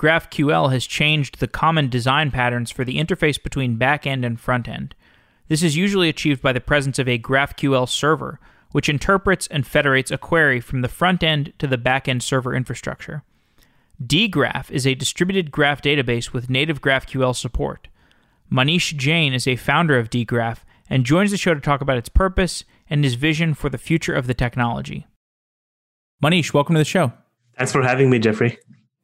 GraphQL has changed the common design patterns for the interface between backend and frontend. This is usually achieved by the presence of a GraphQL server, which interprets and federates a query from the front end to the backend server infrastructure. dgraph is a distributed graph database with native GraphQL support. Manish Jain is a founder of dgraph and joins the show to talk about its purpose and his vision for the future of the technology. Manish, welcome to the show. Thanks for having me, Jeffrey.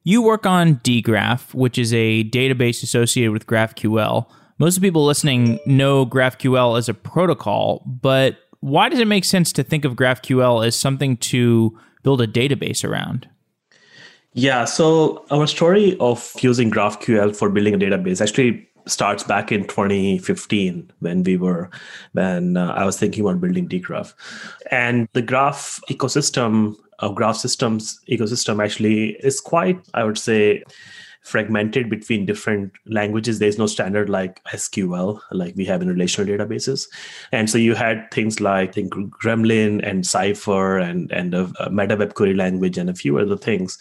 You work on dgraph, which is a database associated with GraphQL. Most of people listening know GraphQL as a protocol, but why does it make sense to think of GraphQL as something to build a database around? Yeah, so our story of using GraphQL for building a database actually starts back in 2015 when we were when uh, I was thinking about building dgraph. And the graph ecosystem of graph systems ecosystem actually is quite I would say fragmented between different languages. There's no standard like SQL, like we have in relational databases. And so you had things like I think Gremlin and Cypher and, and a, a MetaWeb query language and a few other things.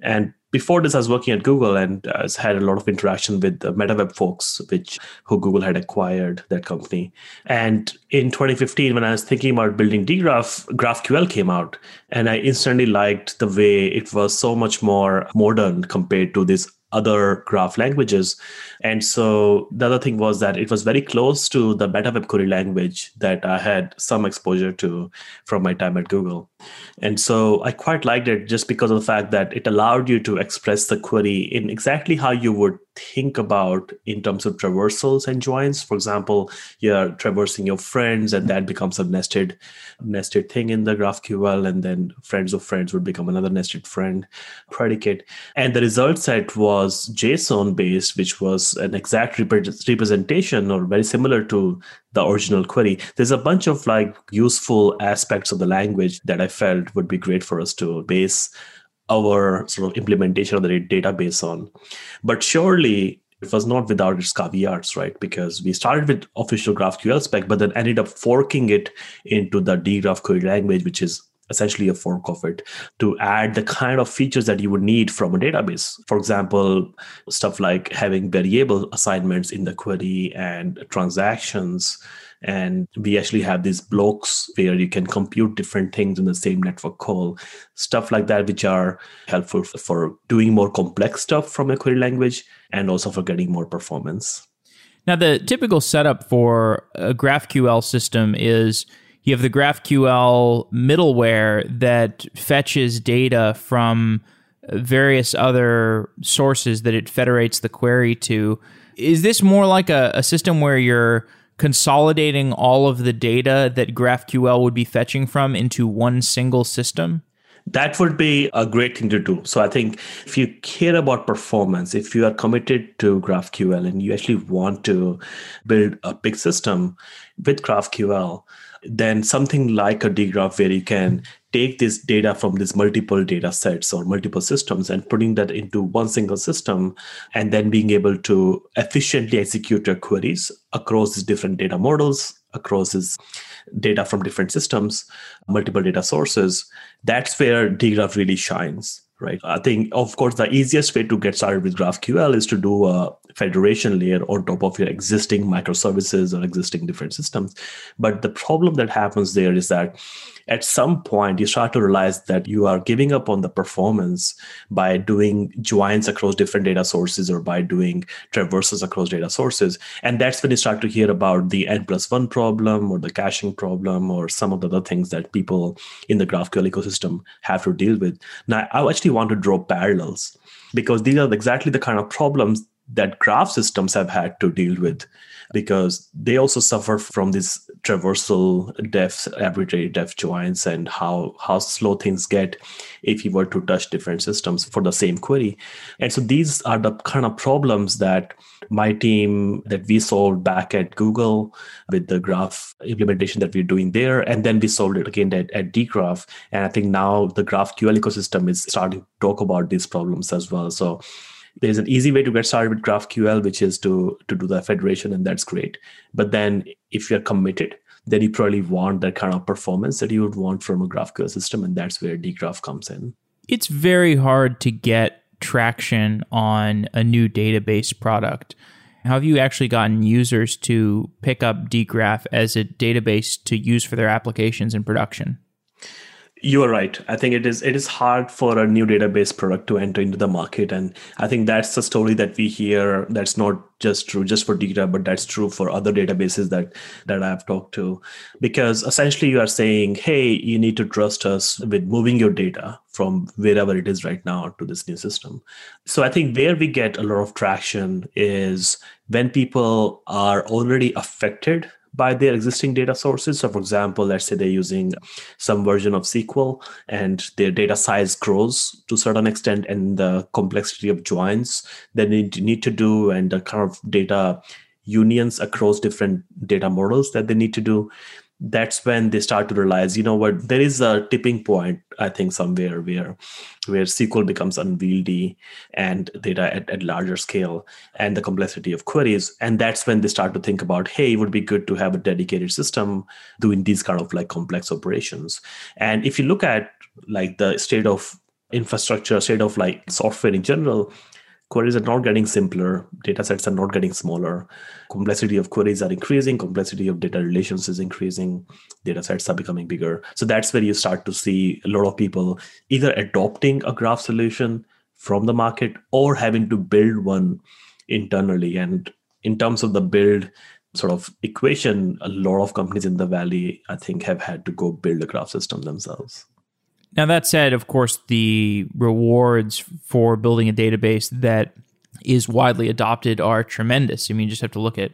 And before this, I was working at Google and uh, had a lot of interaction with the MetaWeb folks, which who Google had acquired that company. And in 2015, when I was thinking about building dgraph, GraphQL came out, and I instantly liked the way it was so much more modern compared to this other graph languages. And so the other thing was that it was very close to the MetaWeb query language that I had some exposure to from my time at Google. And so I quite liked it just because of the fact that it allowed you to express the query in exactly how you would think about in terms of traversals and joins. For example, you're traversing your friends, and that becomes a nested nested thing in the GraphQL, and then friends of friends would become another nested friend predicate. And the result set was JSON based, which was an exact representation or very similar to the original query. There's a bunch of like useful aspects of the language that I felt would be great for us to base our sort of implementation of the database on. But surely it was not without its caveats, right? Because we started with official GraphQL spec, but then ended up forking it into the dgraph query language, which is essentially a fork of it to add the kind of features that you would need from a database. For example, stuff like having variable assignments in the query and transactions and we actually have these blocks where you can compute different things in the same network call. Stuff like that which are helpful for doing more complex stuff from a query language and also for getting more performance. Now the typical setup for a graphql system is you have the graphql middleware that fetches data from various other sources that it federates the query to. Is this more like a, a system where you're consolidating all of the data that GraphQL would be fetching from into one single system? That would be a great thing to do. So I think if you care about performance, if you are committed to GraphQL and you actually want to build a big system with GraphQL, then something like a dgraph where you can take this data from these multiple data sets or multiple systems and putting that into one single system and then being able to efficiently execute your queries across these different data models across this data from different systems multiple data sources that's where dgraph really shines right i think of course the easiest way to get started with graphql is to do a federation layer on top of your existing microservices or existing different systems. But the problem that happens there is that at some point you start to realize that you are giving up on the performance by doing joins across different data sources or by doing traverses across data sources. And that's when you start to hear about the n plus one problem or the caching problem or some of the other things that people in the GraphQL ecosystem have to deal with. Now, I actually want to draw parallels because these are exactly the kind of problems that graph systems have had to deal with because they also suffer from these traversal depth arbitrary depth joins and how how slow things get if you were to touch different systems for the same query. And so these are the kind of problems that my team that we solved back at google with the graph implementation that we're doing there and then we solved it again at, at dgraph and i think now the graphql ecosystem is starting to talk about these problems as well. So there's an easy way to get started with GraphQL, which is to to do the federation, and that's great. But then if you're committed, then you probably want that kind of performance that you would want from a GraphQL system, and that's where dgraph comes in. It's very hard to get traction on a new database product? How have you actually gotten users to pick up dgraph as a database to use for their applications in production? You are right. I think it is it is hard for a new database product to enter into the market, and I think that's the story that we hear. That's not just true just for dgraph, but that's true for other databases that that I've talked to, because essentially you are saying, hey, you need to trust us with moving your data from wherever it is right now to this new system. So I think where we get a lot of traction is when people are already affected by their existing data sources. So, for example, let's say they're using some version of SQL and their data size grows to a certain extent, and the complexity of joins that they need, need to do, and the kind of data unions across different data models that they need to do that's when they start to realize you know what there is a tipping point i think somewhere where where sql becomes unwieldy and data at, at larger scale and the complexity of queries. And that's when they start to think about hey it would be good to have a dedicated system doing these kind of like complex operations. And if you look at like the state of infrastructure state of like software in general queries are not getting simpler data sets are not getting smaller. Complexity of queries are increasing complexity of data relations is increasing data sets are becoming bigger. So that's where you start to see a lot of people either adopting a graph solution from the market or having to build one internally. And in terms of the build sort of equation a lot of companies in the valley i think have had to go build a graph system themselves now, that said, of course, the rewards for building a database that is widely adopted are tremendous. I mean, you just have to look at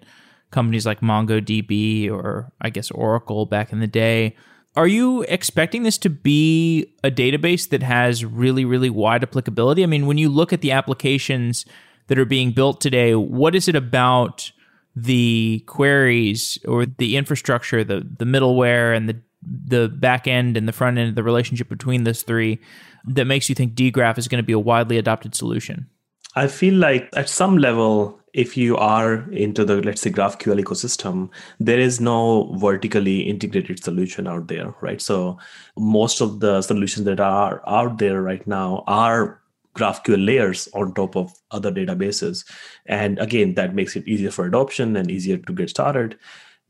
companies like MongoDB or I guess Oracle back in the day. Are you expecting this to be a database that has really, really wide applicability? I mean, when you look at the applications that are being built today, what is it about the queries or the infrastructure, the, the middleware and the the back end and the front end, the relationship between those three, that makes you think dgraph is going to be a widely adopted solution? I feel like at some level, if you are into the let's say GraphQL ecosystem, there is no vertically integrated solution out there, right? So most of the solutions that are out there right now are GraphQL layers on top of other databases. And again, that makes it easier for adoption and easier to get started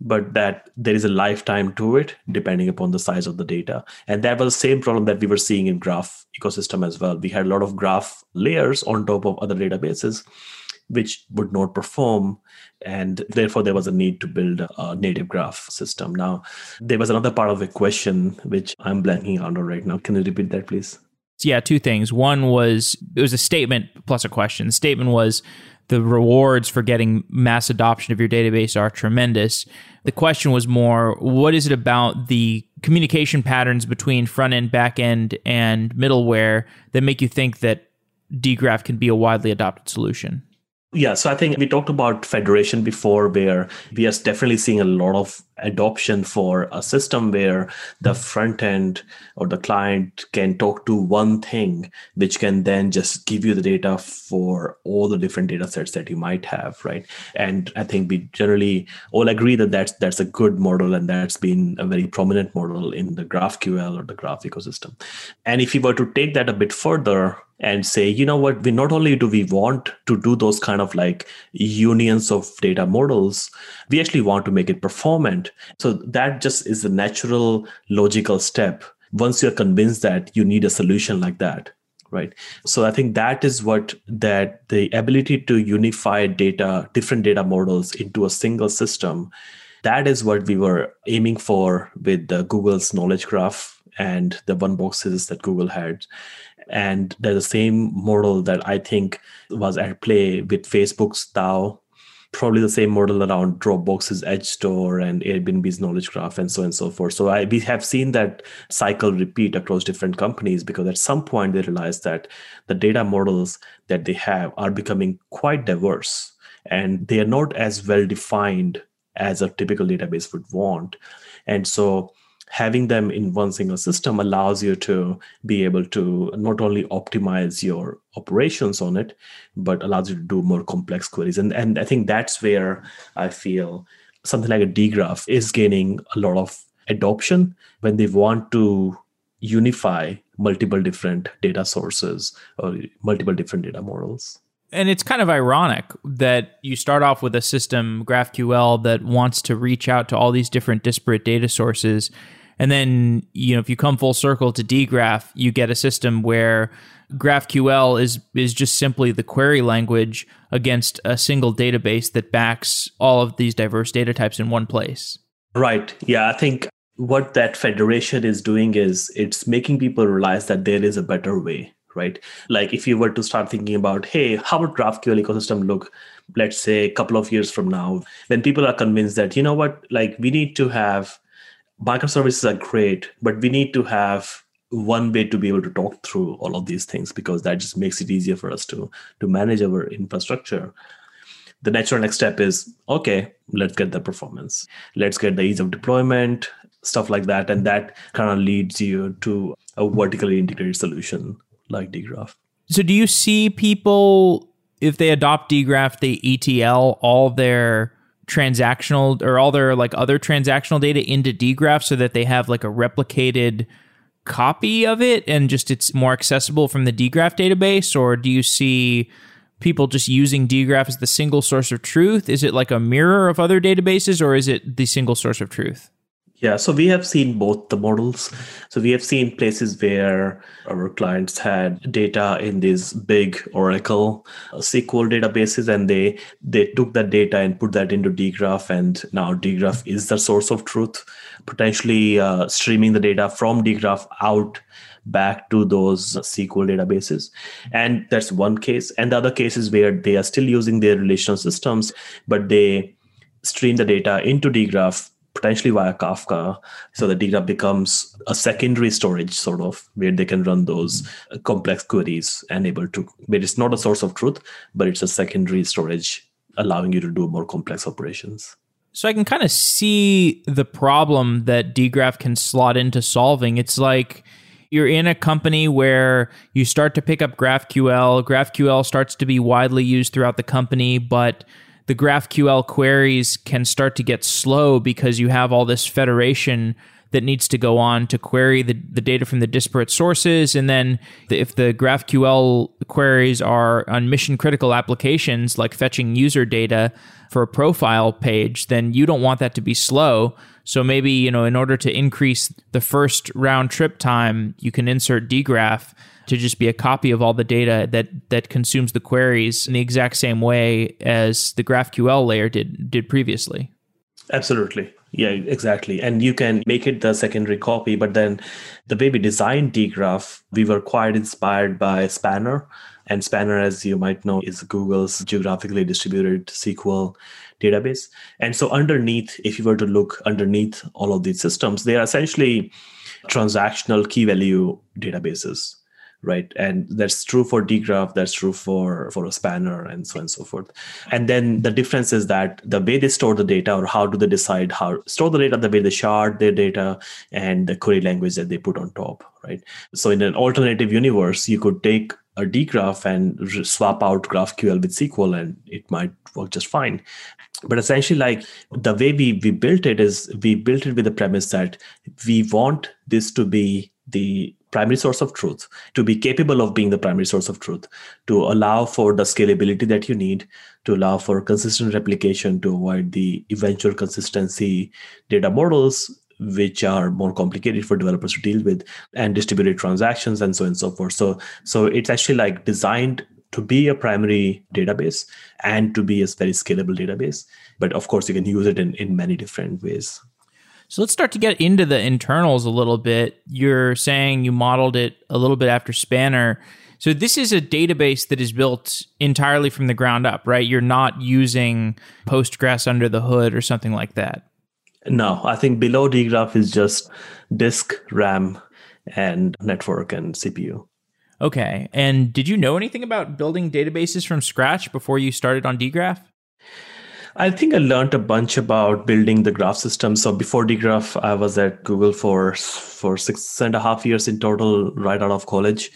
but that there is a lifetime to it depending upon the size of the data. And that was the same problem that we were seeing in graph ecosystem as well. We had a lot of graph layers on top of other databases which would not perform and therefore there was a need to build a native graph system. Now there was another part of the question which i'm blanking on right now. Can you repeat that please? Yeah two things. One was it was a statement plus a question. The statement was the rewards for getting mass adoption of your database are tremendous. The question was more what is it about the communication patterns between front end, back end, and middleware that make you think that dgraph can be a widely adopted solution? Yeah, so I think we talked about federation before, where we are definitely seeing a lot of adoption for a system where the front end or the client can talk to one thing, which can then just give you the data for all the different data sets that you might have, right? And I think we generally all agree that that's that's a good model, and that's been a very prominent model in the GraphQL or the Graph ecosystem. And if you were to take that a bit further, and say, you know what, we not only do we want to do those kind of like unions of data models, we actually want to make it performant. So that just is a natural logical step. Once you're convinced that you need a solution like that, right? So I think that is what that the ability to unify data, different data models into a single system, that is what we were aiming for with the Google's knowledge graph and the one boxes that Google had. And there's the same model that I think was at play with Facebook's TAO, probably the same model around Dropbox's Edgestore and Airbnb's Knowledge Graph and so on and so forth. So I, we have seen that cycle repeat across different companies because at some point they realize that the data models that they have are becoming quite diverse and they are not as well defined as a typical database would want. And so having them in one single system allows you to be able to not only optimize your operations on it but allows you to do more complex queries and and i think that's where i feel something like a dgraph is gaining a lot of adoption when they want to unify multiple different data sources or multiple different data models. And it's kind of ironic that you start off with a system, GraphQL, that wants to reach out to all these different disparate data sources. And then, you know, if you come full circle to dgraph, you get a system where GraphQL is is just simply the query language against a single database that backs all of these diverse data types in one place. Right. Yeah, I think what that federation is doing is it's making people realize that there is a better way right like if you were to start thinking about hey how would graphql ecosystem look let's say a couple of years from now when people are convinced that you know what like we need to have microservices are great but we need to have one way to be able to talk through all of these things because that just makes it easier for us to to manage our infrastructure. The natural next step is okay let's get the performance. Let's get the ease of deployment stuff like that and that kind of leads you to a vertically integrated solution like dgraph so do you see people if they adopt dgraph they etl all their transactional or all their like other transactional data into dgraph so that they have like a replicated copy of it and just it's more accessible from the dgraph database? Or do you see people just using dgraph as the single source of truth? Is it like a mirror of other databases or is it the single source of truth yeah, so we have seen both the models. So we have seen places where our clients had data in these big Oracle uh, SQL databases, and they they took that data and put that into dgraph, and now dgraph is the source of truth. Potentially uh, streaming the data from dgraph out back to those SQL databases. And that's one case. And the other case is where they are still using their relational systems, but they stream the data into dgraph potentially via Kafka. So the data becomes a secondary storage, sort of, where they can run those complex queries and able to, but it's not a source of truth, but it's a secondary storage, allowing you to do more complex operations. So I can kind of see the problem that dgraph can slot into solving. It's like you're in a company where you start to pick up GraphQL. GraphQL starts to be widely used throughout the company, but the GraphQL queries can start to get slow because you have all this federation that needs to go on to query the, the data from the disparate sources. And then the, if the GraphQL queries are on mission critical applications like fetching user data for a profile page, then you don't want that to be slow. So maybe, you know, in order to increase the first round trip time, you can insert dgraph to just be a copy of all the data that that consumes the queries in the exact same way as the GraphQL layer did did previously. Absolutely. Yeah, exactly. And you can make it the secondary copy, but then the way we designed dgraph, we were quite inspired by Spanner. And Spanner, as you might know, is Google's geographically distributed SQL database. And so underneath, if you were to look underneath all of these systems, they are essentially transactional key value databases right? And that's true for dgraph that's true for for a spanner and so on and so forth. And then the difference is that the way they store the data or how do they decide how store the data the way they shard their data and the query language that they put on top right? So in an alternative universe you could take a dgraph and swap out graphql with sql and it might work just fine. But essentially like the way we we built it is we built it with the premise that we want this to be the primary source of truth, to be capable of being the primary source of truth, to allow for the scalability that you need, to allow for consistent replication, to avoid the eventual consistency data models, which are more complicated for developers to deal with, and distributed transactions, and so on and so forth. So, so it's actually like designed to be a primary database and to be a very scalable database. But of course, you can use it in, in many different ways. So let's start to get into the internals a little bit. You're saying you modeled it a little bit after Spanner. So this is a database that is built entirely from the ground up, right? You're not using Postgres under the hood or something like that. No, I think below dgraph is just disk, RAM, and network and CPU. Okay. And did you know anything about building databases from scratch before you started on dgraph? I think I learned a bunch about building the graph system. So before dgraph, I was at Google for for six and a half years in total right out of college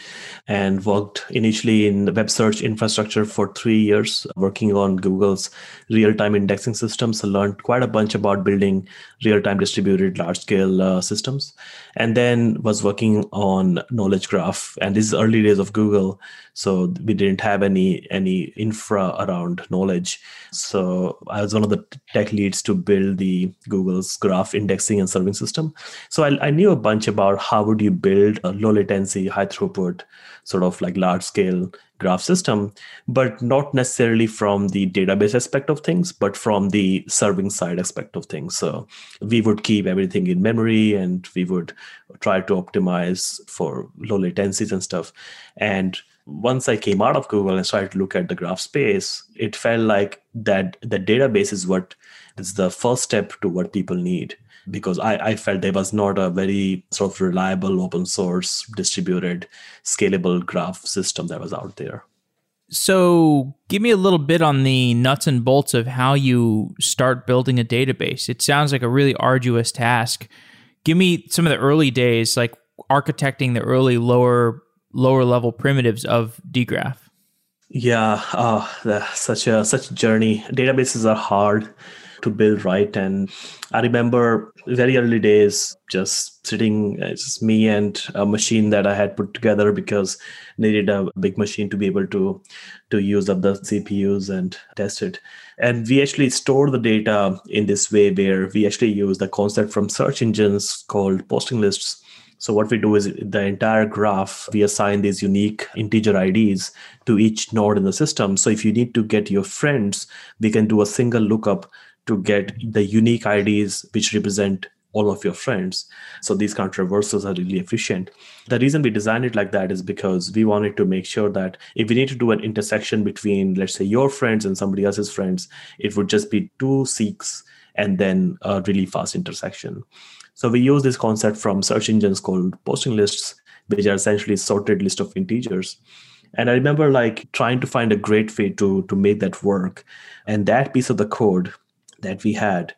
and worked initially in web search infrastructure for three years, working on Google's real time indexing systems. So learned quite a bunch about building real time distributed large scale uh, systems. And then was working on Knowledge Graph. And this is early days of Google. So we didn't have any any infra around knowledge. So I was one of the tech leads to build the Google's graph indexing and serving system. So I, I knew a bunch about how would you build a low latency, high throughput sort of like large scale graph system, but not necessarily from the database aspect of things, but from the serving side aspect of things. So we would keep everything in memory and we would try to optimize for low latencies and stuff. And once I came out of Google and started to look at the graph space, it felt like that the database is what is the first step to what people need because I, I felt there was not a very sort of reliable open source distributed scalable graph system that was out there. So give me a little bit on the nuts and bolts of how you start building a database. It sounds like a really arduous task. Give me some of the early days like architecting the early lower lower level primitives of dgraph yeah uh, such a such a journey. Databases are hard to build right. And I remember very early days just sitting, uh, just me and a machine that I had put together because needed a big machine to be able to to use up the CPUs and test it. And we actually store the data in this way where we actually use the concept from search engines called posting lists. So what we do is the entire graph, we assign these unique integer IDs to each node in the system. So if you need to get your friends, we can do a single lookup to get the unique IDs which represent all of your friends. So these traversals are really efficient. The reason we designed it like that is because we wanted to make sure that if we need to do an intersection between, let's say, your friends and somebody else's friends, it would just be two seeks and then a really fast intersection. So we use this concept from search engines called posting lists, which are essentially sorted list of integers. And I remember like trying to find a great way to to make that work. And that piece of the code that we had,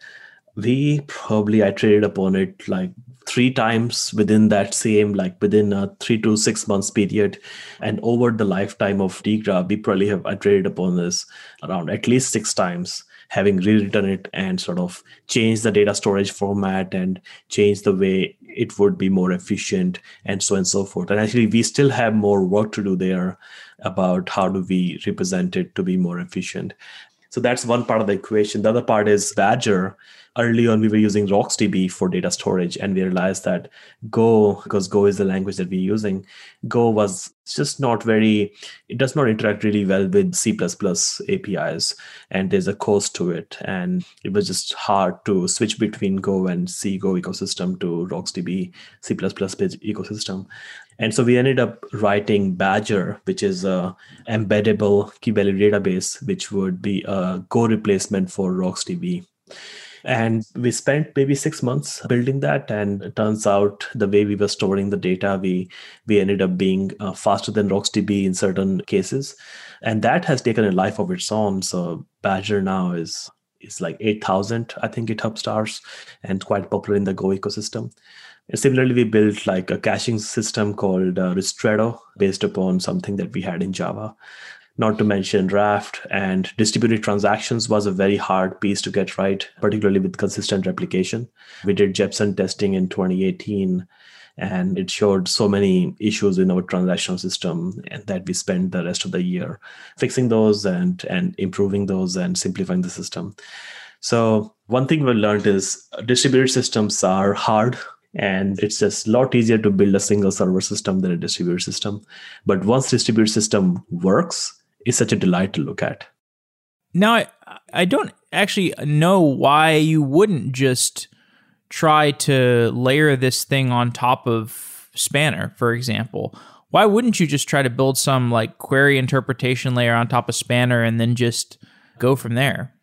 we probably iterated upon it like three times within that same like within a three to six months period. And over the lifetime of dgraph we probably have iterated upon this around at least six times having rewritten it and sort of changed the data storage format and change the way it would be more efficient and so on and so forth. And actually we still have more work to do there about how do we represent it to be more efficient so that's one part of the equation. The other part is Badger. Early on, we were using RocksDB for data storage, and we realized that Go, because Go is the language that we're using, Go was just not very, it does not interact really well with C APIs, and there's a cost to it. And it was just hard to switch between Go and C Go ecosystem to RocksDB C ecosystem. And so we ended up writing Badger, which is a embeddable key value database, which would be a Go replacement for RocksDB. And we spent maybe six months building that. And it turns out the way we were storing the data, we we ended up being uh, faster than RocksDB in certain cases. And that has taken a life of its own. So Badger now is is like 8,000, I think, GitHub stars and quite popular in the Go ecosystem. Similarly, we built like a caching system called uh, Ristretto based upon something that we had in Java. Not to mention Raft and distributed transactions was a very hard piece to get right, particularly with consistent replication. We did Jepsen testing in 2018 and it showed so many issues in our transactional system and that we spent the rest of the year fixing those and and improving those and simplifying the system so one thing we learned is distributed systems are hard and it's just a lot easier to build a single server system than a distributed system. But once distributed system works it's such a delight to look at. Now i, I don't actually know why you wouldn't just try to layer this thing on top of spanner for example. Why wouldn't you just try to build some like query interpretation layer on top of spanner and then just go from there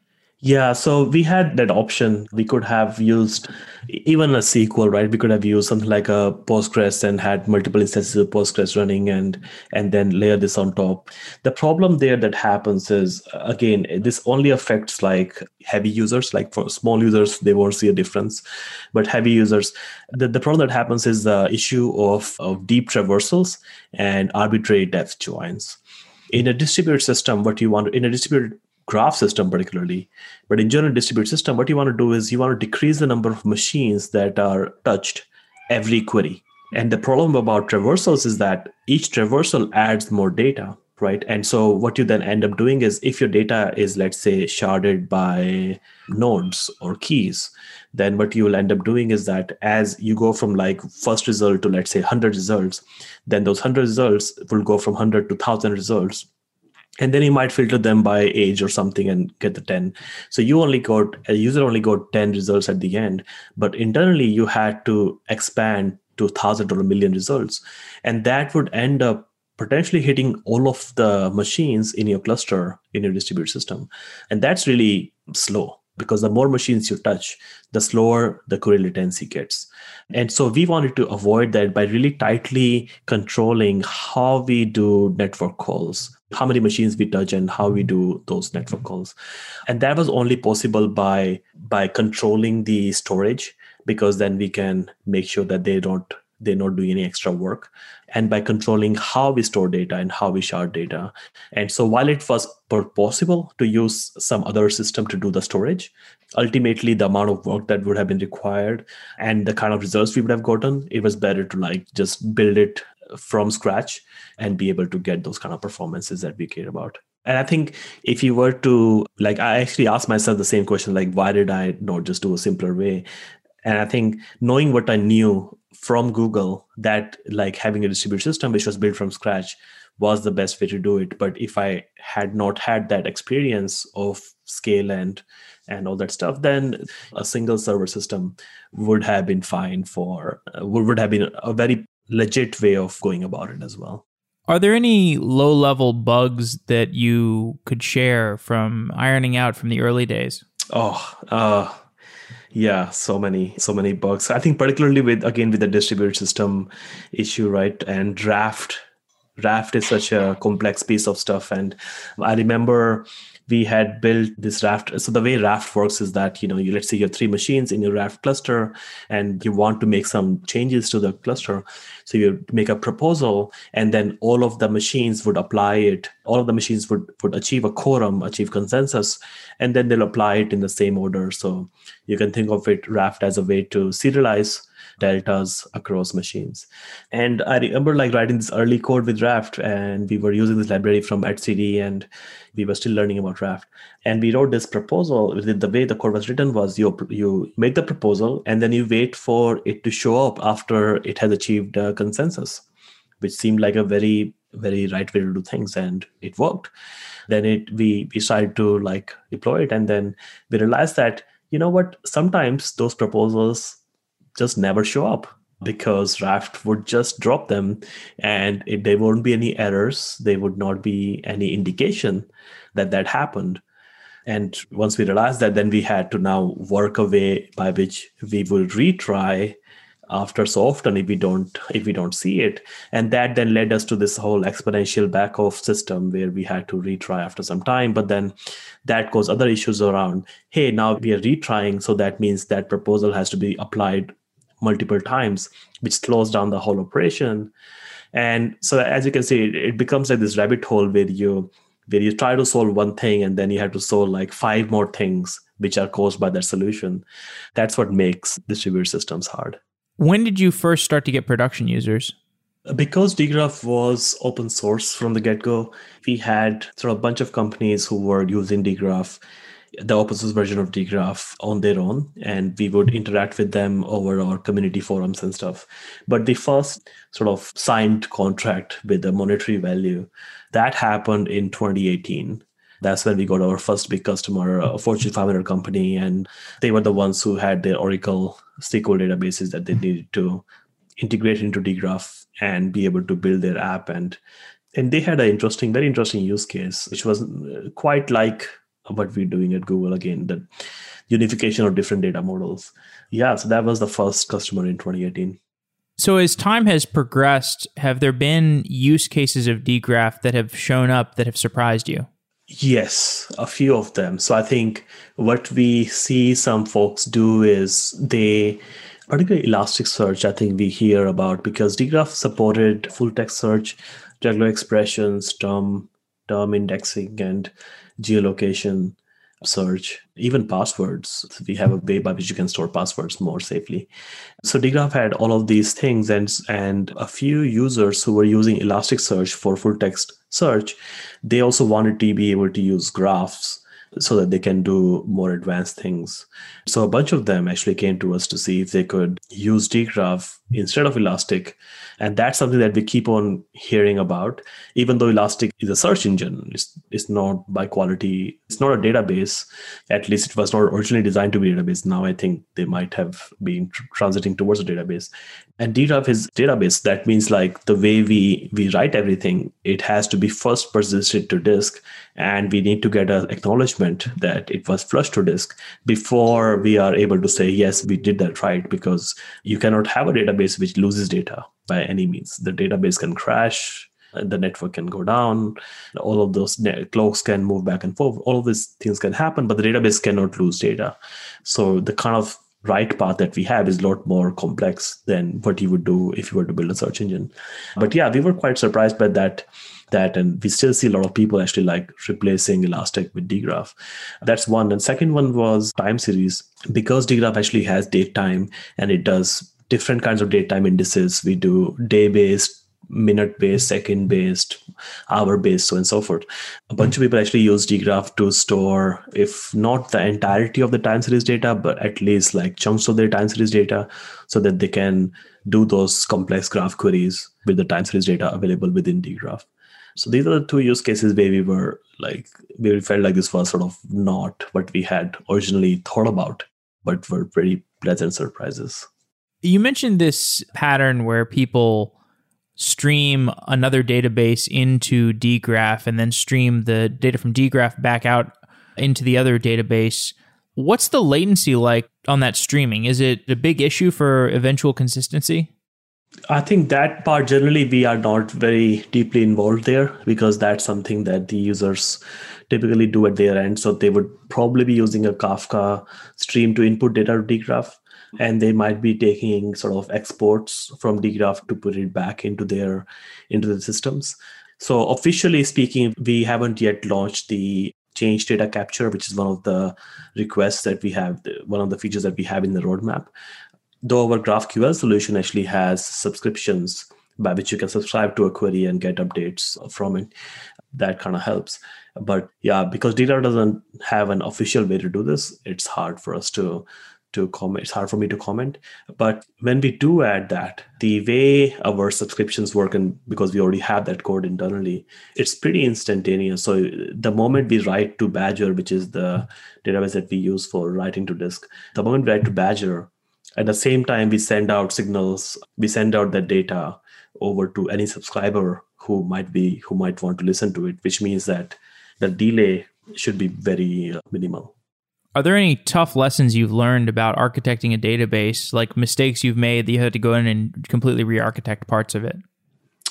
Yeah, so we had that option. We could have used even a SQL, right? We could have used something like a Postgres and had multiple instances of Postgres running and and then layer this on top. The problem there that happens is again, this only affects like heavy users. Like for small users, they won't see a difference, but heavy users, the, the problem that happens is the issue of, of deep traversals and arbitrary depth joins in a distributed system what you want in a distributed graph system particularly but in general distributed system what you want to do is you want to decrease the number of machines that are touched every query. And the problem about traversals is that each traversal adds more data right? And so what you then end up doing is if your data is let's say sharded by nodes or keys then what you will end up doing is that as you go from like first result to let's say 100 results then those 100 results will go from 100 to 1000 results and then you might filter them by age or something and get the 10 so you only got a user only got 10 results at the end but internally you had to expand to 1000 or a million results. And that would end up potentially hitting all of the machines in your cluster in your distributed system. And that's really slow because the more machines you touch the slower the query latency gets. And so we wanted to avoid that by really tightly controlling how we do network calls how many machines we touch and how we do those network mm-hmm. calls. And that was only possible by by controlling the storage because then we can make sure that they don't they're not doing any extra work and by controlling how we store data and how we shard data. And so while it was possible to use some other system to do the storage ultimately the amount of work that would have been required and the kind of results we would have gotten it was better to like just build it from scratch and be able to get those kind of performances that we care about. And i think if you were to like i actually asked myself the same question like why did i not just do a simpler way? And i think knowing what i knew from google that like having a distributed system which was built from scratch was the best way to do it. But if i had not had that experience of scale and and all that stuff then a single server system would have been fine for uh, would have been a very legit way of going about it as well. Are there any low level bugs that you could share from ironing out from the early days? Oh, uh, yeah, so many, so many bugs. I think particularly with again with the distributed system issue, right? And Raft, Raft is such a complex piece of stuff. And I remember we had built this raft. So the way raft works is that you know you let's say you have three machines in your raft cluster and you want to make some changes to the cluster. So you make a proposal and then all of the machines would apply it. All of the machines would would achieve a quorum achieve consensus and then they'll apply it in the same order. So you can think of it raft as a way to serialize deltas across machines. And I remember like writing this early code with Raft, and we were using this library from etcd, and we were still learning about Raft. And we wrote this proposal. The way the code was written was you you make the proposal, and then you wait for it to show up after it has achieved consensus, which seemed like a very very right way to do things, and it worked. Then it we we started to like deploy it, and then we realized that you know what sometimes those proposals just never show up because Raft would just drop them and it, there won't be any errors. There would not be any indication that that happened. And once we realized that, then we had to now work a way by which we will retry after so often if we don't if we don't see it and that then led us to this whole exponential back off system where we had to retry after some time but then that caused other issues around hey now we are retrying so that means that proposal has to be applied multiple times, which slows down the whole operation. And so, as you can see, it, becomes like this rabbit hole where you where you try to solve one thing and then you have to solve like five more things which are caused by that solution. That's what makes distributed systems hard. When did you first start to get production users? Because dgraph was open source from the get-go, we had sort of a bunch of companies who were using dgraph the open source version of dgraph on their own and we would interact with them over our community forums and stuff. But the first sort of signed contract with a monetary value that happened in 2018 that's when we got our first big customer a fortune 500 company and they were the ones who had their oracle sql databases that they needed to integrate into dgraph and be able to build their app. And and they had an interesting very interesting use case which was uh, quite like what we're doing at Google again, the unification of different data models. Yeah, so that was the first customer in 2018. So as time has progressed, have there been use cases of dgraph that have shown up that have surprised you? Yes, a few of them. So I think what we see some folks do is they particularly Elasticsearch, I think we hear about because dgraph supported full text search, regular expressions, term term indexing, and geolocation search, even passwords. We have a way by which you can store passwords more safely. So dgraph had all of these things, and and a few users who were using Elasticsearch for full text search, they also wanted to be able to use graphs so that they can do more advanced things. So a bunch of them actually came to us to see if they could use dgraph instead of Elastic. And that's something that we keep on hearing about. Even though Elastic is a search engine, it's, it's not by quality, it's not a database. At least it was not originally designed to be a database. Now I think they might have been tr- transiting towards a database. And dgraph is database. That means like the way we we write everything, it has to be first persisted to disk, and we need to get an acknowledgement that it was flushed to disk before we are able to say yes, we did that right. Because you cannot have a database which loses data by any means. The database can crash, the network can go down all of those clocks can move back and forth all of these things can happen but the database cannot lose data so the kind of write path that we have is a lot more complex than what you would do if you were to build a search engine. But yeah, we were quite surprised by that. That and we still see a lot of people actually like replacing Elastic with dgraph. That's one. And second one was time series because dgraph actually has date time and it does different kinds of date time indices. We do day based, minute based, second based, hour based, so and so forth. A bunch of people actually use dgraph to store, if not the entirety of the time series data, but at least like chunks of their time series data so that they can do those complex graph queries with the time series data available within dgraph. So these are the two use cases where we were like, we felt like this was sort of not what we had originally thought about, but were pretty pleasant surprises. You mentioned this pattern where people stream another database into dgraph and then stream the data from dgraph back out into the other database. What's the latency like on that streaming? Is it a big issue for eventual consistency? I think that part generally we are not very deeply involved there because that's something that the users typically do at their end. So they would probably be using a kafka stream to input data to dgraph and they might be taking sort of exports from dgraph to put it back into their into the systems. So officially speaking we haven't yet launched the change data capture which is one of the requests that we have one of the features that we have in the roadmap. Though our graphql solution actually has subscriptions by which you can subscribe to a query and get updates from it that kind of helps. But yeah because dgraph doesn't have an official way to do this it's hard for us to to comment. It's hard for me to comment. But when we do add that, the way our subscriptions work, and because we already have that code internally, it's pretty instantaneous. So the moment we write to Badger, which is the database that we use for writing to disk, the moment we write to Badger, at the same time we send out signals, we send out that data over to any subscriber who might be who might want to listen to it, which means that the delay should be very uh, minimal. Are there any tough lessons you've learned about architecting a database, like mistakes you've made that you had to go in and completely re-architect parts of it?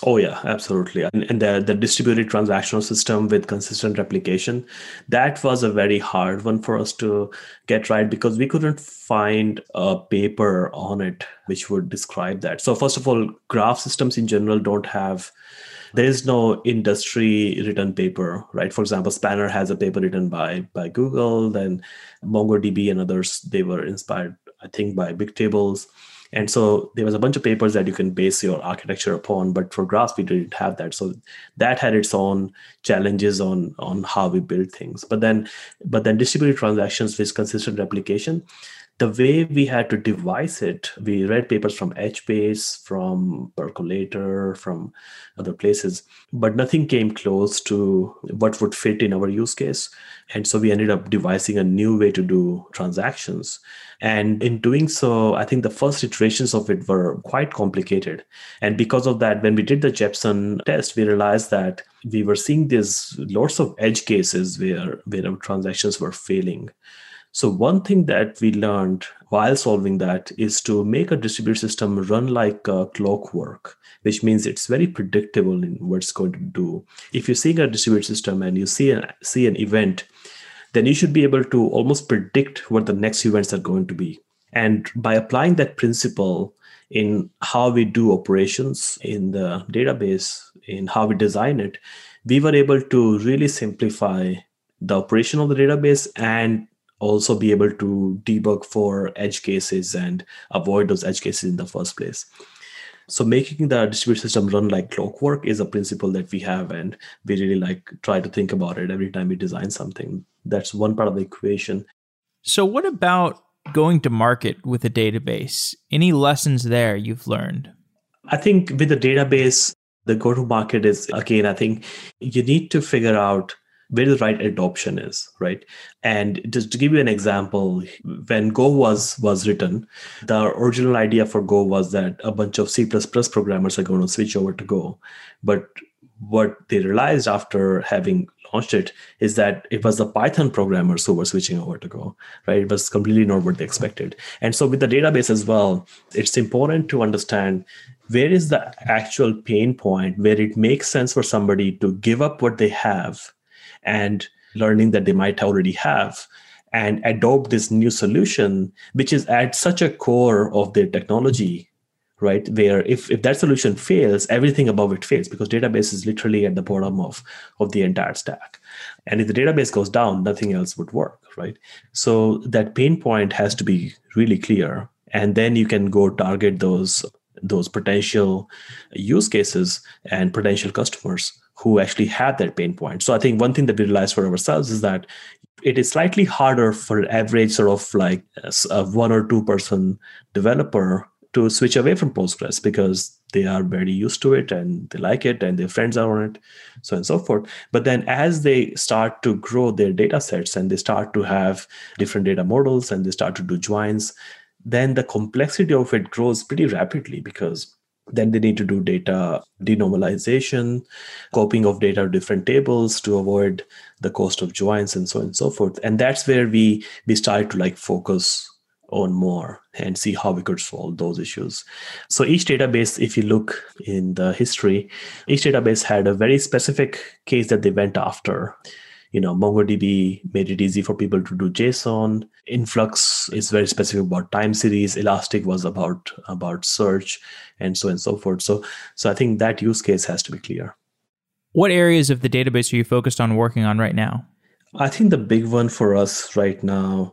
Oh yeah, absolutely. And, and the, the distributed transactional system with consistent replication, that was a very hard one for us to get right because we couldn't find a paper on it which would describe that. So first of all, graph systems in general don't have there is no industry written paper right? For example spanner has a paper written by by google then mongodb and others they were inspired i think by Bigtables. and so there was a bunch of papers that you can base your architecture upon but for graphs we didn't have that. So that had its own challenges on on how we build things. But then but then distributed transactions with consistent replication the way we had to devise it, we read papers from HBase, from Percolator, from other places, but nothing came close to what would fit in our use case. And so we ended up devising a new way to do transactions. And in doing so, I think the first iterations of it were quite complicated. And because of that, when we did the Jepsen test, we realized that we were seeing these lots of edge cases where, where our transactions were failing. So, one thing that we learned while solving that is to make a distributed system run like a clockwork, which means it's very predictable in what it's going to do. If you're seeing a distributed system and you see an, see an event, then you should be able to almost predict what the next events are going to be. And by applying that principle in how we do operations in the database, in how we design it, we were able to really simplify the operation of the database and also be able to debug for edge cases and avoid those edge cases in the first place. So making the distributed system run like clockwork is a principle that we have, and we really like try to think about it every time we design something. That's one part of the equation. So what about going to market with a database? Any lessons there you've learned? I think with the database, the go to market is again, I think you need to figure out where the right adoption is right? And just to give you an example when go was was written the original idea for go was that a bunch of c++ programmers are going to switch over to go. But what they realized after having launched it is that it was the python programmers who were switching over to go right? It was completely not what they expected. And so with the database as well it's important to understand where is the actual pain point where it makes sense for somebody to give up what they have and learning that they might already have and adopt this new solution which is at such a core of their technology right? Where if, if that solution fails everything above it fails because database is literally at the bottom of, of the entire stack. And if the database goes down nothing else would work right? So that pain point has to be really clear and then you can go target those those potential use cases and potential customers who actually have that pain point. So I think one thing that we realized for ourselves is that it is slightly harder for average sort of like a one or two person developer to switch away from Postgres because they are very used to it and they like it and their friends are on it, so and so forth. But then as they start to grow their data sets and they start to have different data models and they start to do joins, then the complexity of it grows pretty rapidly because then they need to do data denormalization, copying of data to different tables to avoid the cost of joins and so on and so forth. And that's where we we started to like focus on more and see how we could solve those issues. So each database, if you look in the history, each database had a very specific case that they went after you know mongodb made it easy for people to do json. Influx is very specific about time series. Elastic was about about search and so on and so forth. So so i think that use case has to be clear. What areas of the database are you focused on working on right now i think the big one for us right now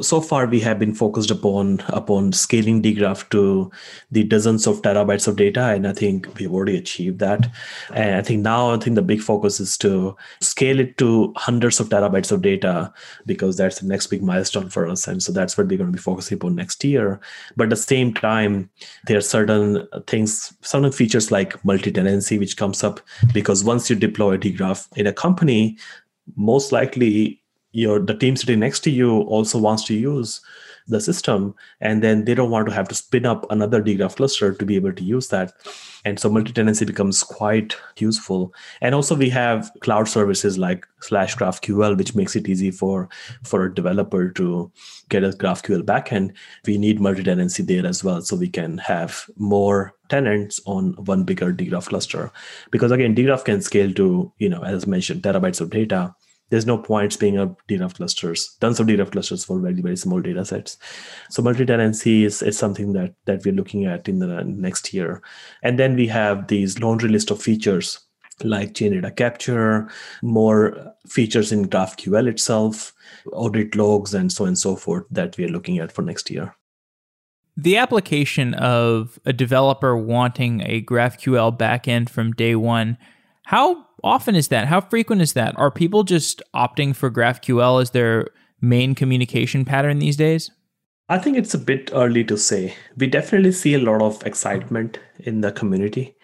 so far we have been focused upon upon scaling dgraph to the dozens of terabytes of data and i think we've already achieved that. And i think now i think the big focus is to scale it to hundreds of terabytes of data because that's the next big milestone for us and so that's what we're going to be focusing upon next year. But at the same time there are certain things certain features like multi-tenancy which comes up because once you deploy dgraph in a company most likely your the team sitting next to you also wants to use the system and then they don't want to have to spin up another dgraph cluster to be able to use that. And so multi-tenancy becomes quite useful. And also we have cloud services like slash graphql which makes it easy for for a developer to get a graphql backend. We need multi-tenancy there as well so we can have more tenants on one bigger dgraph cluster. Because again dgraph can scale to you know as mentioned terabytes of data there's no point spinning up dgraph clusters, tons of dgraph clusters for very, very small data sets. So multi-tenancy is, is something that, that we're looking at in the next year. And then we have these laundry list of features like change data capture, more features in GraphQL itself, audit logs, and so on and so forth that we are looking at for next year. The application of a developer wanting a GraphQL backend from day one, how often is that? How frequent is that? Are people just opting for GraphQL as their main communication pattern these days? I think it's a bit early to say. We definitely see a lot of excitement in the community.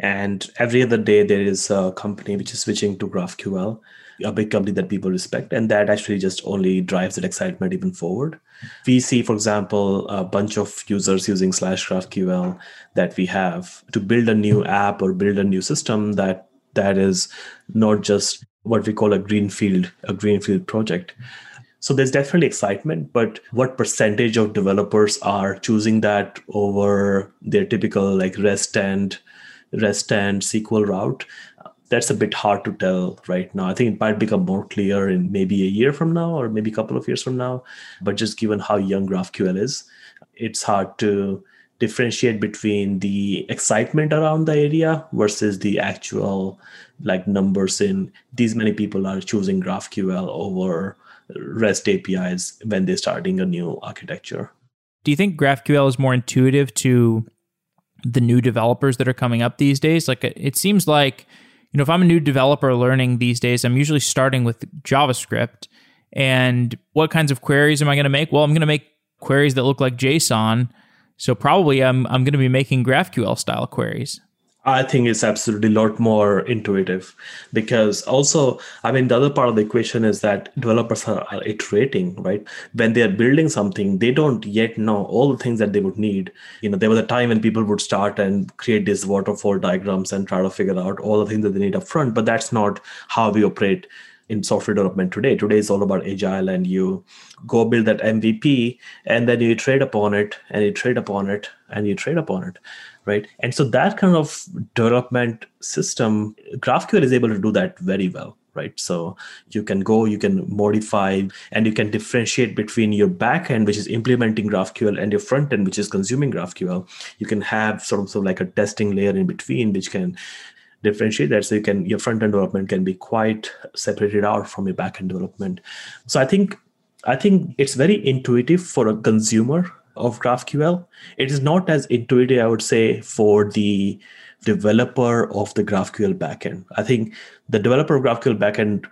And every other day, there is a company which is switching to GraphQL, a big company that people respect. And that actually just only drives that excitement even forward. We see, for example, a bunch of users using slash GraphQL that we have to build a new app or build a new system that that is not just what we call a greenfield, a greenfield project so there's definitely excitement, but what percentage of developers are choosing that over their typical like REST and REST and SQL route? That's a bit hard to tell right now. I think it might become more clear in maybe a year from now or maybe a couple of years from now. But just given how young GraphQL is, it's hard to differentiate between the excitement around the area versus the actual like numbers in these many people are choosing GraphQL over REST APIs when they're starting a new architecture. Do you think GraphQL is more intuitive to the new developers that are coming up these days? Like it seems like, you know, if I'm a new developer learning these days, I'm usually starting with JavaScript. And what kinds of queries am I going to make? Well, I'm going to make queries that look like JSON. So probably I'm I'm going to be making GraphQL style queries. I think it's absolutely a lot more intuitive because also, I mean, the other part of the equation is that developers are, are, iterating, right? When they are building something, they don't yet know all the things that they would need. You know, there was a time when people would start and create these waterfall diagrams and try to figure out all the things that they need up front, but that's not how we operate in software development today. Today is all about agile, and you go build that MVP, and then you trade upon it, and you trade upon it, and you trade upon it right? And so that kind of development system, GraphQL is able to do that very well, right? So you can go, you can modify, and you can differentiate between your backend, which is implementing GraphQL, and your front end, which is consuming GraphQL. You can have sort of, sort of like a testing layer in between, which can differentiate that so you can your front end development can be quite separated out from your back end development so i think i think it's very intuitive for a consumer of GraphQL. It is not as intuitive, I would say, for the developer of the GraphQL backend. I think the developer of GraphQL backend,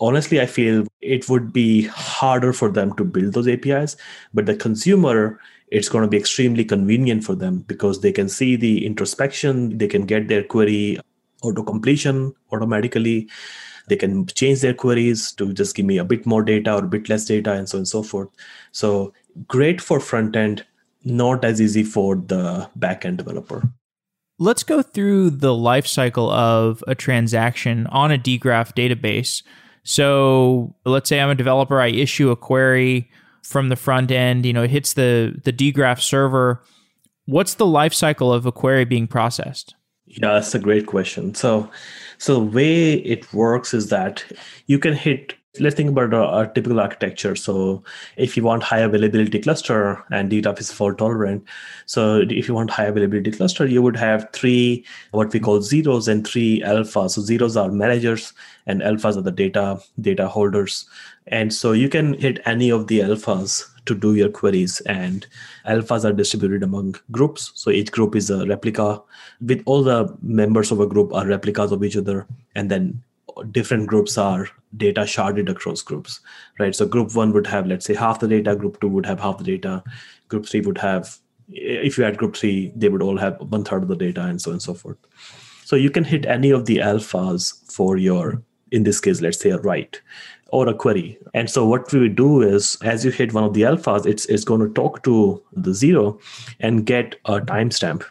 honestly, I feel it would be harder for them to build those APIs. But the consumer, it's going to be extremely convenient for them because they can see the introspection, they can get their query auto completion automatically. They can change their queries to just give me a bit more data or a bit less data and so on and so forth. So great for front end, not as easy for the back end developer. Let's go through the life cycle of a transaction on a dgraph database. So let's say I'm a developer, I issue a query from the front end, you know, it hits the the dgraph server. What's the life cycle of a query being processed? Yeah, that's a great question. So so the way it works is that you can hit let's think about a, a, typical architecture. So if you want high availability cluster and dgraph is fault tolerant, so if you want high availability cluster, you would have three what we call zeros and three alphas. So zeros are managers and alphas are the data data holders. And so you can hit any of the alphas to do your queries and alphas are distributed among groups so each group is a replica with all the members of a group are replicas of each other and then different groups are data sharded across groups, right? So group one would have, let's say, half the data, group two would have half the data, group three would have, if you had group three, they would all have one third of the data and so on and so forth. So you can hit any of the alphas for your, in this case, let's say a write or a query. And so what we would do is as you hit one of the alphas, it's, it's going to talk to the zero and get a timestamp.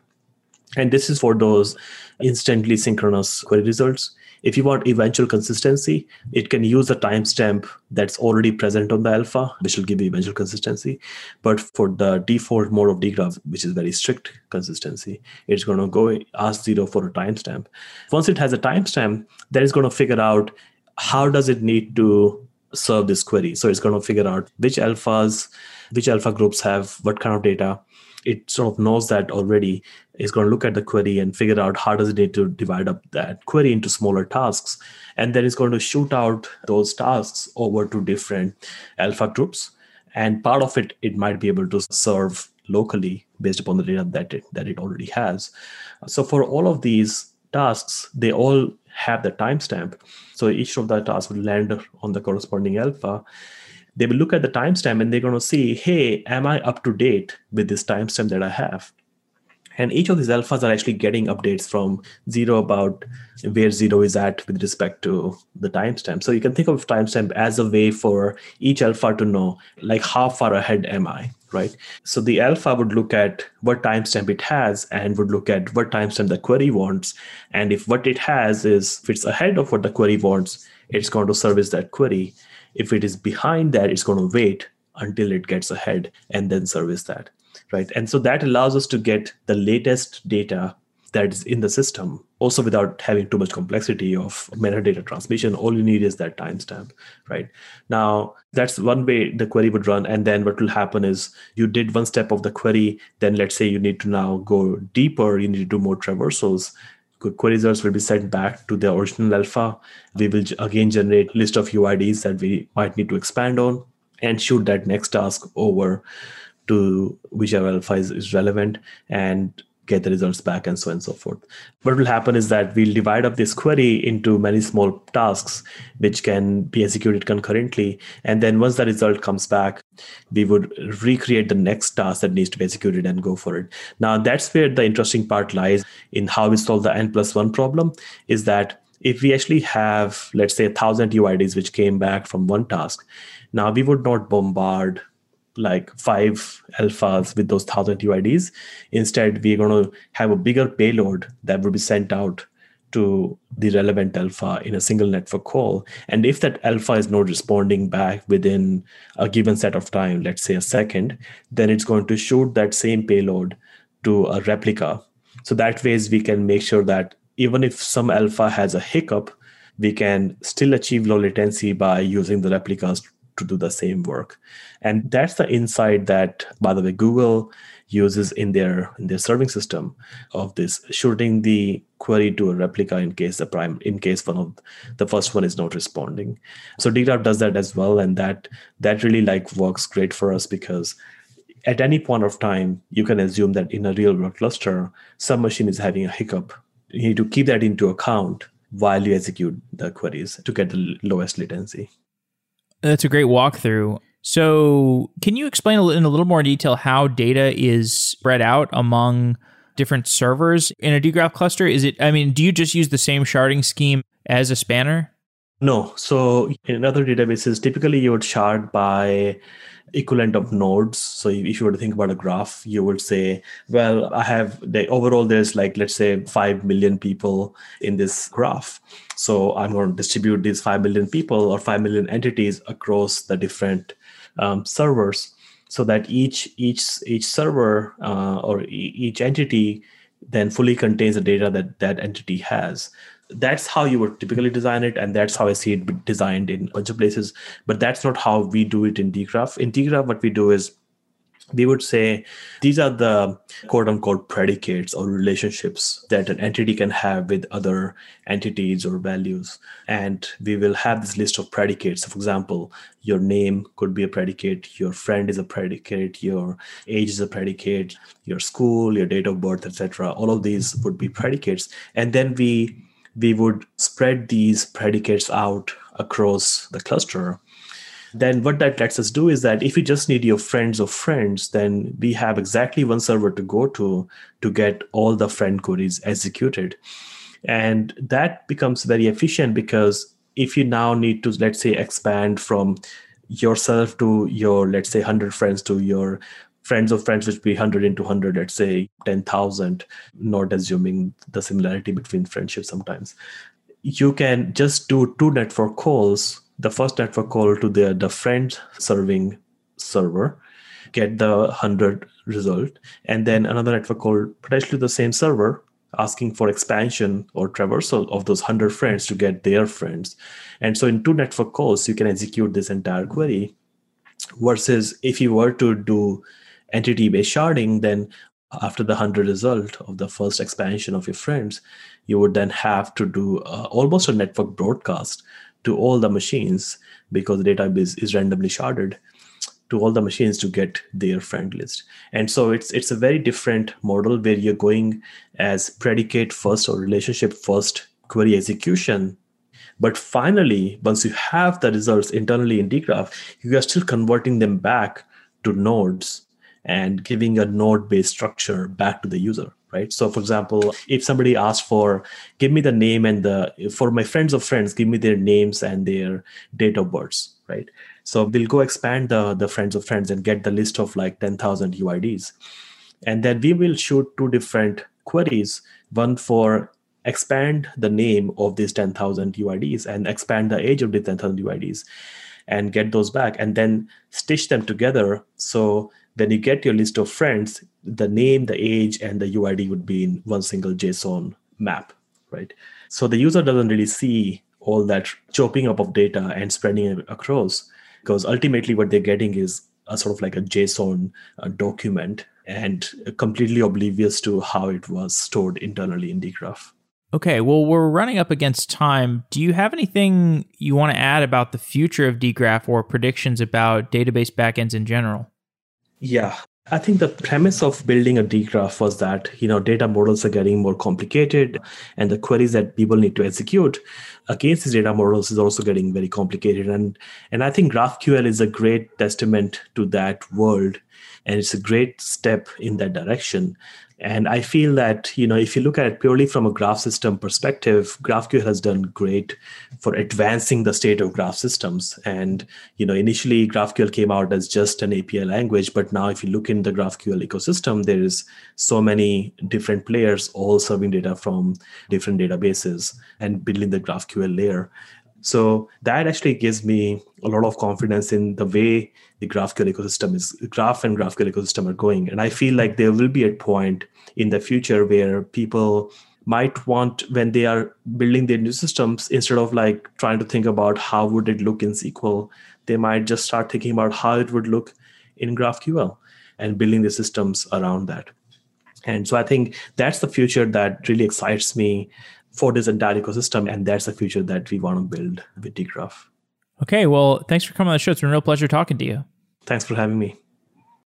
And this is for those instantly synchronous query results. If you want eventual consistency, it can use a timestamp that's already present on the alpha, which will give you eventual consistency. But for the default mode of dgraph, which is very strict consistency, it's going to go ask zero for a timestamp. Once it has a timestamp, then it's going to figure out how does it need to serve this query. So it's going to figure out which alphas, which alpha groups have what kind of data. It sort of knows that already is going to look at the query and figure out how does it need to divide up that query into smaller tasks. And then it's going to shoot out those tasks over to different alpha groups. And part of it it might be able to serve locally based upon the data that it, that it already has. So for all of these tasks they all have the timestamp. So each of the tasks will land on the corresponding alpha. They will look at the timestamp and they're going to see, hey, am I up to date with this timestamp that I have? And each of these alphas are actually getting updates from zero about where zero is at with respect to the timestamp. So you can think of timestamp as a way for each alpha to know, like, how far ahead am I, right? So the alpha would look at what timestamp it has and would look at what timestamp the query wants. And if what it has is, if it's ahead of what the query wants, it's going to service that query. If it is behind that, it's going to wait until it gets ahead and then service that right? And so that allows us to get the latest data that is in the system, also without having too much complexity of metadata transmission. All you need is that timestamp, right? Now, that's one way the query would run. And then what will happen is you did one step of the query, then let's say you need to now go deeper, you need to do more traversals. Query results will be sent back to the original alpha. We will again generate list of UIDs that we might need to expand on and shoot that next task over to whichever alpha is, is relevant and get the results back and so on and so forth. What will happen is that we'll divide up this query into many small tasks which can be executed concurrently. And then once the result comes back, we would recreate the next task that needs to be executed and go for it. Now that's where the interesting part lies in how we solve the n plus one problem is that if we actually have, let's say, a thousand UIDs which came back from one task, now we would not bombard like five alphas with those thousand UIDs. Instead, we're going to have a bigger payload that will be sent out to the relevant alpha in a single network call. And if that alpha is not responding back within a given set of time, let's say a second, then it's going to shoot that same payload to a replica. So that ways we can make sure that even if some alpha has a hiccup, we can still achieve low latency by using the replicas to do the same work. And that's the insight that by the way google uses in their in their serving system of this shooting the query to a replica in case the prime in case one of the first one is not responding. So dgraph does that as well and that that really like works great for us because at any point of time you can assume that in a real world cluster some machine is having a hiccup. You need to keep that into account while you execute the queries to get the lowest latency that's a great walkthrough. So, can you explain in a little more detail how data is spread out among different servers in a dgraph cluster? Is it, I mean, do you just use the same sharding scheme as a spanner? No. So, in other databases, typically you would shard by equivalent of nodes. So if you were to think about a graph, you would say, well, I have the overall there's like let's say 5 million people in this graph. So I'm going to distribute these 5 million people or 5 million entities across the different um, servers so that each each each server uh, or each entity then fully contains the data that that entity has. That's how you would typically design it and that's how i see it designed in a bunch of places but that's not how we do it in dgraph in dgraph what we do is we would say these are the quote unquote predicates or relationships that an entity can have with other entities or values. And we will have this list of predicates. So for example, your name could be a predicate, your friend is a predicate, your age is a predicate, your school, your date of birth, etc. All of these would be predicates. And then we we would spread these predicates out across the cluster then what that lets us do is that if you just need your friends of friends then we have exactly one server to go to to get all the friend queries executed. And that becomes very efficient because if you now need to let's say expand from yourself to your let's say 100 friends to your friends of friends which be 100 into 100 let's say 10000 not assuming the similarity between friendships sometimes you can just do two network calls the first network call to the the friend serving server get the 100 result and then another network call potentially the same server asking for expansion or traversal of those 100 friends to get their friends. And so in two network calls you can execute this entire query versus if you were to do entity based sharding, then after the 100 result of the first expansion of your friends, you would then have to do uh, almost a network broadcast to all the machines because the database is randomly sharded to all the machines to get their friend list. And so it's it's a very different model where you're going as predicate first or relationship first query execution But finally, once you have the results internally in dgraph, you are still converting them back to nodes and giving a node based structure back to the user right? So for example if somebody asks for give me the name and the for my friends of friends give me their names and their date of births right? So we'll go expand the the friends of friends and get the list of like 10000 uids and then we will shoot two different queries one for expand the name of these 10000 uids and expand the age of the 10000 uids and get those back and then stitch them together. So then you get your list of friends the name the age and the uid would be in one single json map right so the user doesn't really see all that chopping up of data and spreading it across because ultimately what they're getting is a sort of like a json uh, document and completely oblivious to how it was stored internally in dgraph Okay, well, we're running up against time. Do you have anything you want to add about the future of dgraph or predictions about database backends in general? Yeah. I think the premise of building a dgraph was that, you know, data models are getting more complicated and the queries that people need to execute against these data models is also getting very complicated. And and I think GraphQL is a great testament to that world. And it's a great step in that direction. And I feel that, you know, if you look at it purely from a graph system perspective, GraphQL has done great for advancing the state of graph systems. And, you know, initially GraphQL came out as just an API language, but now if you look in the GraphQL ecosystem, there is so many different players all serving data from different databases and building the GraphQL layer. So that actually gives me a lot of confidence in the way the GraphQL ecosystem is, Graph and GraphQL ecosystem are going. And I feel like there will be a point in the future where people might want when they are building their new systems instead of like trying to think about how would it look in sql they might just start thinking about how it would look in graphql and building the systems around that and so i think that's the future that really excites me for this entire ecosystem. And that's the future that we want to build with dgraph. Okay. Well, thanks for coming on the show. It's been a real pleasure talking to you. Thanks for having me.